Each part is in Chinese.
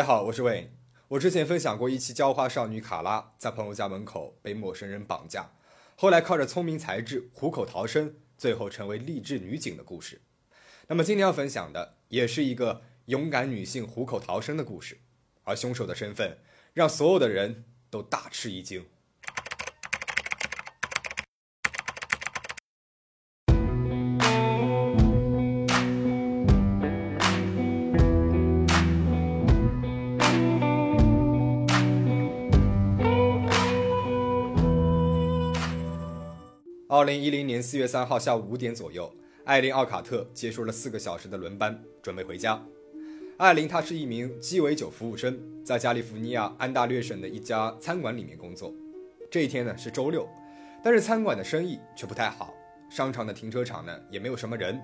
大家好，我是魏。我之前分享过一期浇花少女卡拉在朋友家门口被陌生人绑架，后来靠着聪明才智虎口逃生，最后成为励志女警的故事。那么今天要分享的也是一个勇敢女性虎口逃生的故事，而凶手的身份让所有的人都大吃一惊。二零一零年四月三号下午五点左右，艾琳·奥卡特结束了四个小时的轮班，准备回家。艾琳她是一名鸡尾酒服务生，在加利福尼亚安大略省的一家餐馆里面工作。这一天呢是周六，但是餐馆的生意却不太好，商场的停车场呢也没有什么人。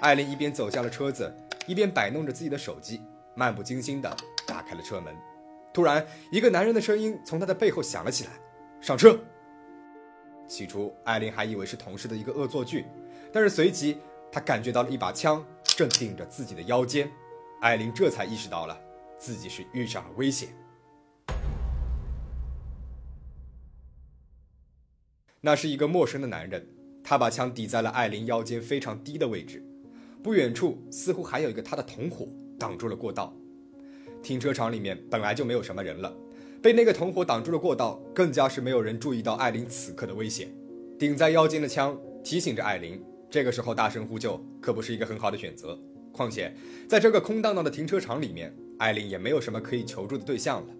艾琳一边走下了车子，一边摆弄着自己的手机，漫不经心地打开了车门。突然，一个男人的声音从他的背后响了起来：“上车。”起初，艾琳还以为是同事的一个恶作剧，但是随即她感觉到了一把枪正顶着自己的腰间，艾琳这才意识到了自己是遇上了危险。那是一个陌生的男人，他把枪抵在了艾琳腰间非常低的位置，不远处似乎还有一个他的同伙挡住了过道。停车场里面本来就没有什么人了。被那个同伙挡住了过道，更加是没有人注意到艾琳此刻的危险。顶在腰间的枪提醒着艾琳，这个时候大声呼救可不是一个很好的选择。况且，在这个空荡荡的停车场里面，艾琳也没有什么可以求助的对象了。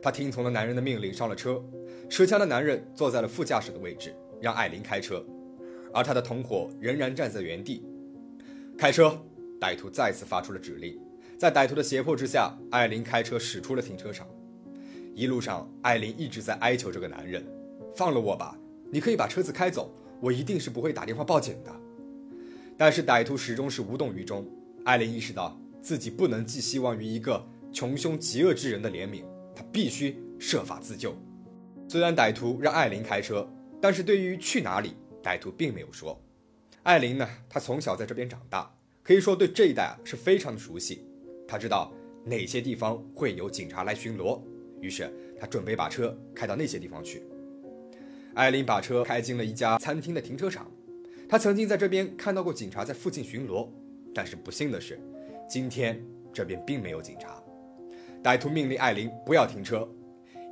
她听从了男人的命令上了车，持枪的男人坐在了副驾驶的位置，让艾琳开车，而他的同伙仍然站在原地。开车！歹徒再次发出了指令。在歹徒的胁迫之下，艾琳开车驶出了停车场。一路上，艾琳一直在哀求这个男人：“放了我吧，你可以把车子开走，我一定是不会打电话报警的。”但是歹徒始终是无动于衷。艾琳意识到自己不能寄希望于一个穷凶极恶之人的怜悯，她必须设法自救。虽然歹徒让艾琳开车，但是对于去哪里，歹徒并没有说。艾琳呢，她从小在这边长大，可以说对这一带啊是非常的熟悉。她知道哪些地方会有警察来巡逻。于是他准备把车开到那些地方去。艾琳把车开进了一家餐厅的停车场。他曾经在这边看到过警察在附近巡逻，但是不幸的是，今天这边并没有警察。歹徒命令艾琳不要停车，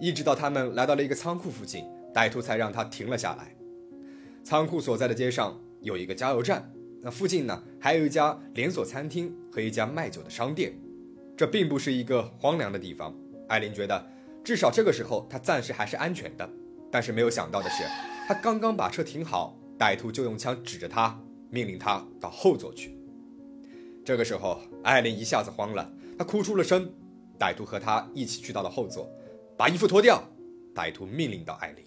一直到他们来到了一个仓库附近，歹徒才让他停了下来。仓库所在的街上有一个加油站，那附近呢还有一家连锁餐厅和一家卖酒的商店。这并不是一个荒凉的地方。艾琳觉得。至少这个时候，他暂时还是安全的。但是没有想到的是，他刚刚把车停好，歹徒就用枪指着他，命令他到后座去。这个时候，艾琳一下子慌了，她哭出了声。歹徒和他一起去到了后座，把衣服脱掉。歹徒命令到艾琳。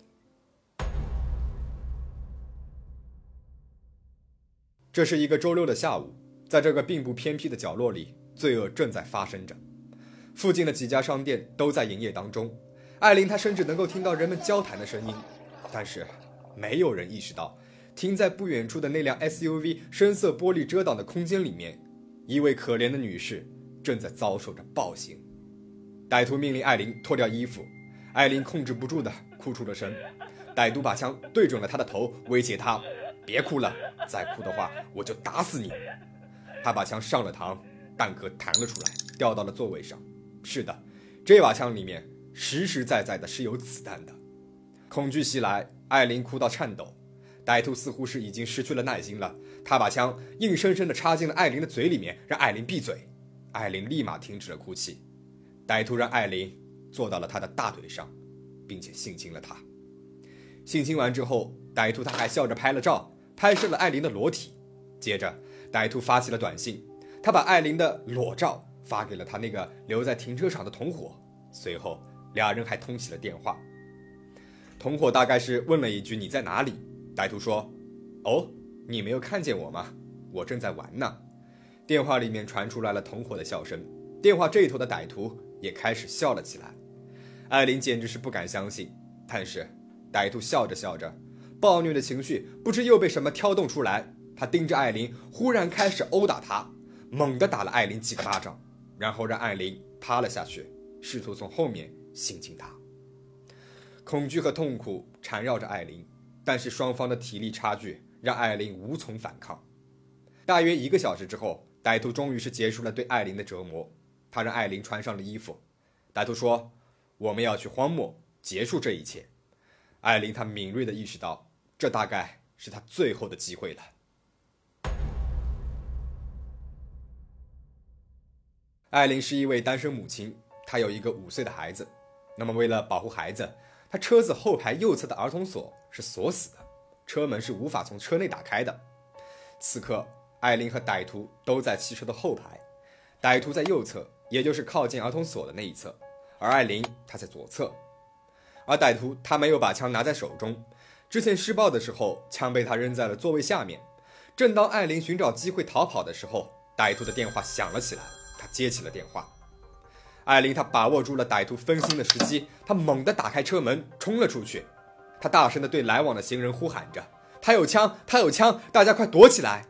这是一个周六的下午，在这个并不偏僻的角落里，罪恶正在发生着。附近的几家商店都在营业当中，艾琳她甚至能够听到人们交谈的声音，但是没有人意识到，停在不远处的那辆 SUV 深色玻璃遮挡的空间里面，一位可怜的女士正在遭受着暴行。歹徒命令艾琳脱掉衣服，艾琳控制不住的哭出了声。歹徒把枪对准了她的头，威胁她：“别哭了，再哭的话我就打死你。”他把枪上了膛，弹壳弹了出来，掉到了座位上。是的，这把枪里面实实在在的是有子弹的。恐惧袭来，艾琳哭到颤抖。歹徒似乎是已经失去了耐心了，他把枪硬生生的插进了艾琳的嘴里面，让艾琳闭嘴。艾琳立马停止了哭泣。歹徒让艾琳坐到了他的大腿上，并且性侵了她。性侵完之后，歹徒他还笑着拍了照，拍摄了艾琳的裸体。接着，歹徒发起了短信，他把艾琳的裸照。发给了他那个留在停车场的同伙，随后俩人还通起了电话。同伙大概是问了一句：“你在哪里？”歹徒说：“哦，你没有看见我吗？我正在玩呢。”电话里面传出来了同伙的笑声，电话这头的歹徒也开始笑了起来。艾琳简直是不敢相信，但是歹徒笑着笑着，暴虐的情绪不知又被什么挑动出来，他盯着艾琳，忽然开始殴打她，猛地打了艾琳几个巴掌。然后让艾琳趴了下去，试图从后面性侵她。恐惧和痛苦缠绕着艾琳，但是双方的体力差距让艾琳无从反抗。大约一个小时之后，歹徒终于是结束了对艾琳的折磨。他让艾琳穿上了衣服。歹徒说：“我们要去荒漠结束这一切。”艾琳她敏锐地意识到，这大概是她最后的机会了。艾琳是一位单身母亲，她有一个五岁的孩子。那么，为了保护孩子，她车子后排右侧的儿童锁是锁死的，车门是无法从车内打开的。此刻，艾琳和歹徒都在汽车的后排，歹徒在右侧，也就是靠近儿童锁的那一侧，而艾琳她在左侧。而歹徒他没有把枪拿在手中，之前施暴的时候，枪被他扔在了座位下面。正当艾琳寻找机会逃跑的时候，歹徒的电话响了起来，他接起了电话。艾琳，她把握住了歹徒分心的时机，她猛地打开车门，冲了出去。她大声地对来往的行人呼喊着：“他有枪，他有枪，大家快躲起来！”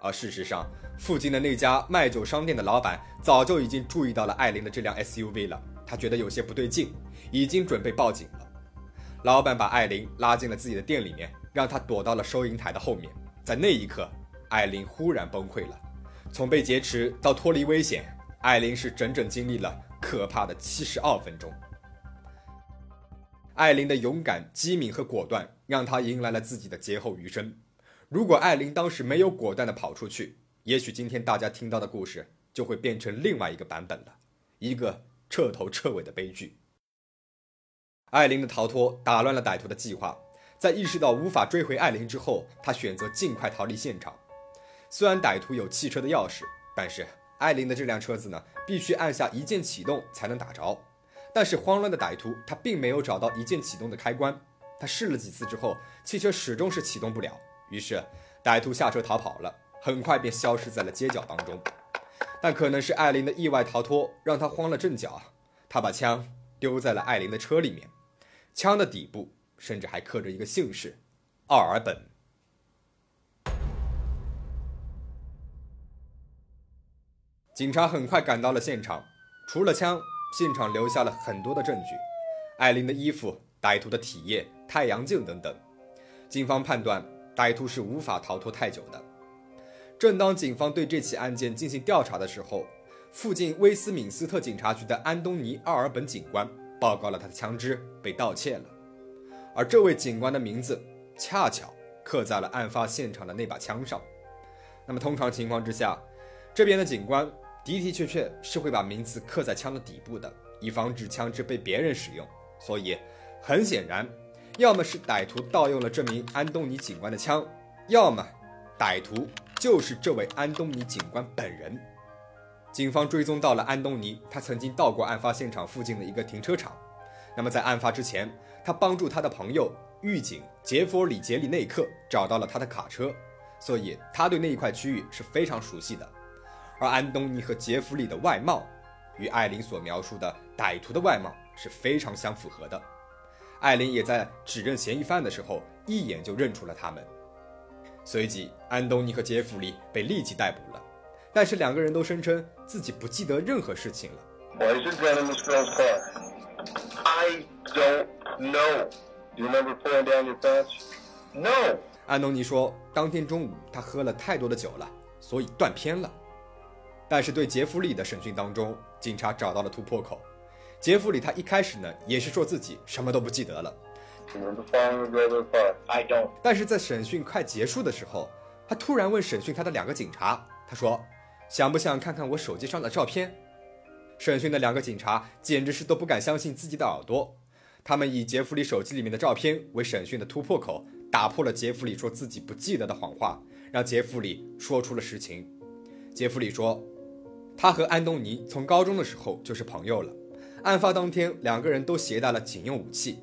而事实上，附近的那家卖酒商店的老板早就已经注意到了艾琳的这辆 SUV 了，他觉得有些不对劲，已经准备报警了。老板把艾琳拉进了自己的店里面，让她躲到了收银台的后面。在那一刻，艾琳忽然崩溃了，从被劫持到脱离危险，艾琳是整整经历了。可怕的七十二分钟，艾琳的勇敢、机敏和果断，让她迎来了自己的劫后余生。如果艾琳当时没有果断的跑出去，也许今天大家听到的故事就会变成另外一个版本了，一个彻头彻尾的悲剧。艾琳的逃脱打乱了歹徒的计划，在意识到无法追回艾琳之后，他选择尽快逃离现场。虽然歹徒有汽车的钥匙，但是。艾琳的这辆车子呢，必须按下一键启动才能打着。但是慌乱的歹徒他并没有找到一键启动的开关，他试了几次之后，汽车始终是启动不了。于是歹徒下车逃跑了，很快便消失在了街角当中。但可能是艾琳的意外逃脱让他慌了阵脚，他把枪丢在了艾琳的车里面，枪的底部甚至还刻着一个姓氏：奥尔本。警察很快赶到了现场，除了枪，现场留下了很多的证据：艾琳的衣服、歹徒的体液、太阳镜等等。警方判断，歹徒是无法逃脱太久的。正当警方对这起案件进行调查的时候，附近威斯敏斯特警察局的安东尼·奥尔本警官报告了他的枪支被盗窃了，而这位警官的名字恰巧刻在了案发现场的那把枪上。那么，通常情况之下，这边的警官。的的确确是会把名字刻在枪的底部的，以防止枪支被别人使用。所以，很显然，要么是歹徒盗用了这名安东尼警官的枪，要么歹徒就是这位安东尼警官本人。警方追踪到了安东尼，他曾经到过案发现场附近的一个停车场。那么，在案发之前，他帮助他的朋友狱警杰弗里·杰里内克找到了他的卡车，所以他对那一块区域是非常熟悉的。而安东尼和杰弗里的外貌，与艾琳所描述的歹徒的外貌是非常相符合的。艾琳也在指认嫌疑犯的时候，一眼就认出了他们。随即，安东尼和杰弗里被立即逮捕了，但是两个人都声称自己不记得任何事情了。Why is your gun in this girl's car? I don't know. Do you remember pulling down your pants? No. 安东尼说，当天中午他喝了太多的酒了，所以断片了。但是对杰弗里的审讯当中，警察找到了突破口。杰弗里他一开始呢也是说自己什么都不记得了。但是在审讯快结束的时候，他突然问审讯他的两个警察，他说：“想不想看看我手机上的照片？”审讯的两个警察简直是都不敢相信自己的耳朵。他们以杰弗里手机里面的照片为审讯的突破口，打破了杰弗里说自己不记得的谎话，让杰弗里说出了实情。杰弗里说。他和安东尼从高中的时候就是朋友了。案发当天，两个人都携带了警用武器。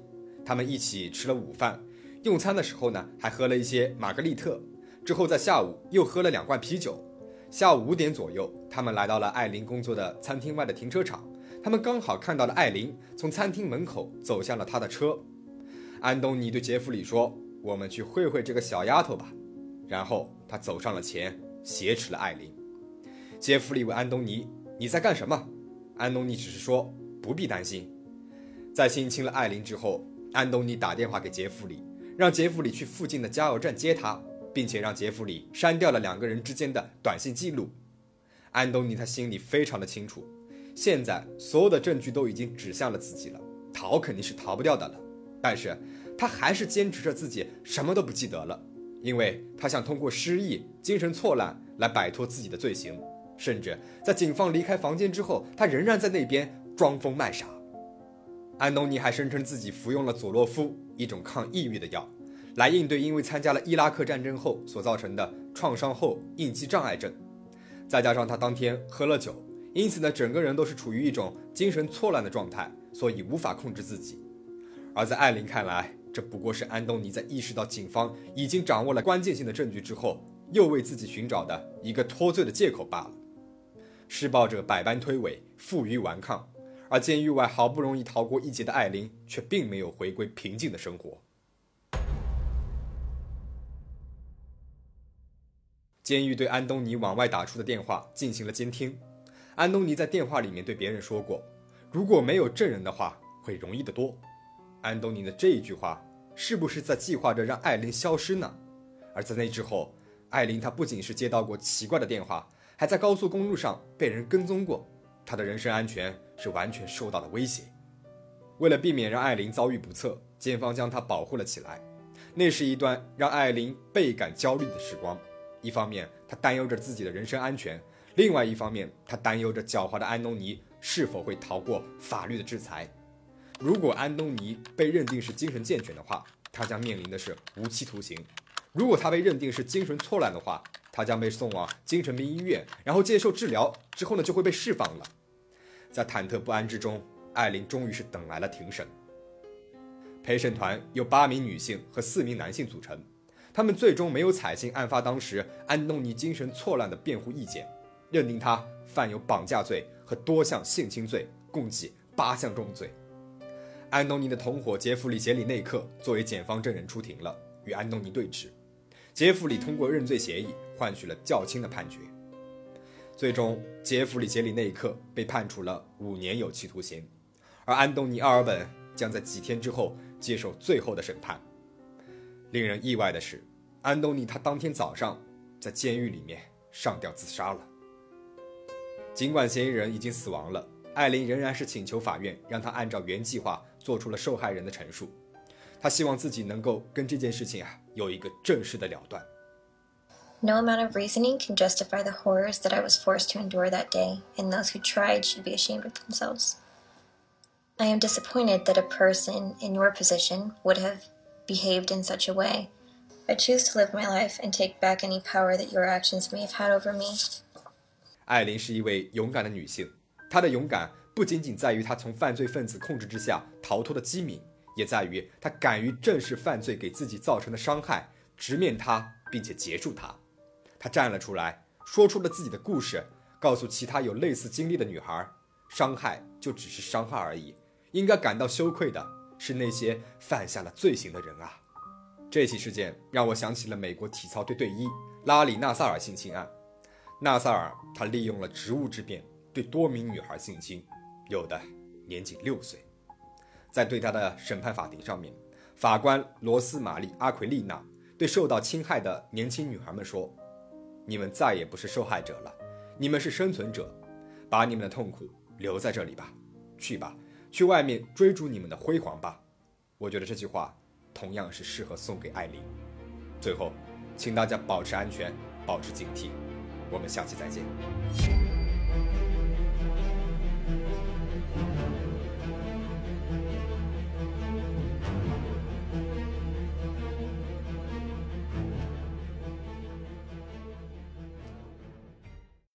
他们一起吃了午饭，用餐的时候呢，还喝了一些玛格丽特。之后在下午又喝了两罐啤酒。下午五点左右，他们来到了艾琳工作的餐厅外的停车场。他们刚好看到了艾琳从餐厅门口走向了他的车。安东尼对杰弗里说：“我们去会会这个小丫头吧。”然后他走上了前，挟持了艾琳。杰弗里问安东尼：“你在干什么？”安东尼只是说不必担心。在性侵了艾琳之后，安东尼打电话给杰弗里，让杰弗里去附近的加油站接他，并且让杰弗里删掉了两个人之间的短信记录。安东尼他心里非常的清楚，现在所有的证据都已经指向了自己了，逃肯定是逃不掉的了。但是他还是坚持着自己什么都不记得了，因为他想通过失忆、精神错乱来摆脱自己的罪行。甚至在警方离开房间之后，他仍然在那边装疯卖傻。安东尼还声称自己服用了佐洛夫，一种抗抑郁的药，来应对因为参加了伊拉克战争后所造成的创伤后应激障碍症。再加上他当天喝了酒，因此呢，整个人都是处于一种精神错乱的状态，所以无法控制自己。而在艾琳看来，这不过是安东尼在意识到警方已经掌握了关键性的证据之后，又为自己寻找的一个脱罪的借口罢了。施暴者百般推诿，负隅顽抗，而监狱外好不容易逃过一劫的艾琳，却并没有回归平静的生活。监狱对安东尼往外打出的电话进行了监听。安东尼在电话里面对别人说过：“如果没有证人的话，会容易得多。”安东尼的这一句话，是不是在计划着让艾琳消失呢？而在那之后，艾琳她不仅是接到过奇怪的电话。还在高速公路上被人跟踪过，他的人身安全是完全受到了威胁。为了避免让艾琳遭遇不测，检方将她保护了起来。那是一段让艾琳倍感焦虑的时光。一方面，她担忧着自己的人身安全；另外一方面，她担忧着狡猾的安东尼是否会逃过法律的制裁。如果安东尼被认定是精神健全的话，他将面临的是无期徒刑；如果他被认定是精神错乱的话，他将被送往精神病医院，然后接受治疗，之后呢就会被释放了。在忐忑不安之中，艾琳终于是等来了庭审。陪审团由八名女性和四名男性组成，他们最终没有采信案发当时安东尼精神错乱的辩护意见，认定他犯有绑架罪和多项性侵罪，共计八项重罪。安东尼的同伙杰弗里·杰里内克作为检方证人出庭了，与安东尼对峙。杰弗里通过认罪协议。换取了较轻的判决。最终，杰弗里·杰里内克被判处了五年有期徒刑，而安东尼·奥尔本将在几天之后接受最后的审判。令人意外的是，安东尼他当天早上在监狱里面上吊自杀了。尽管嫌疑人已经死亡了，艾琳仍然是请求法院让他按照原计划做出了受害人的陈述。他希望自己能够跟这件事情啊有一个正式的了断。No amount of reasoning can justify the horrors that I was forced to endure that day, and those who tried should be ashamed of themselves. I am disappointed that a person in your position would have behaved in such a way. I choose to live my life and take back any power that your actions may have had over me. 艾琳是一位勇敢的女性，她的勇敢不仅仅在于她从犯罪分子控制之下逃脱的机敏， 也在于他敢于正视犯罪给自己造成的伤害，直面它，并且结束它。他站了出来，说出了自己的故事，告诉其他有类似经历的女孩：伤害就只是伤害而已，应该感到羞愧的是那些犯下了罪行的人啊！这起事件让我想起了美国体操队队医拉里·纳萨尔性侵案。纳萨尔他利用了职务之便对多名女孩性侵，有的年仅六岁。在对他的审判法庭上面，法官罗斯玛丽·阿奎丽娜对受到侵害的年轻女孩们说。你们再也不是受害者了，你们是生存者，把你们的痛苦留在这里吧，去吧，去外面追逐你们的辉煌吧。我觉得这句话同样是适合送给艾琳。最后，请大家保持安全，保持警惕。我们下期再见。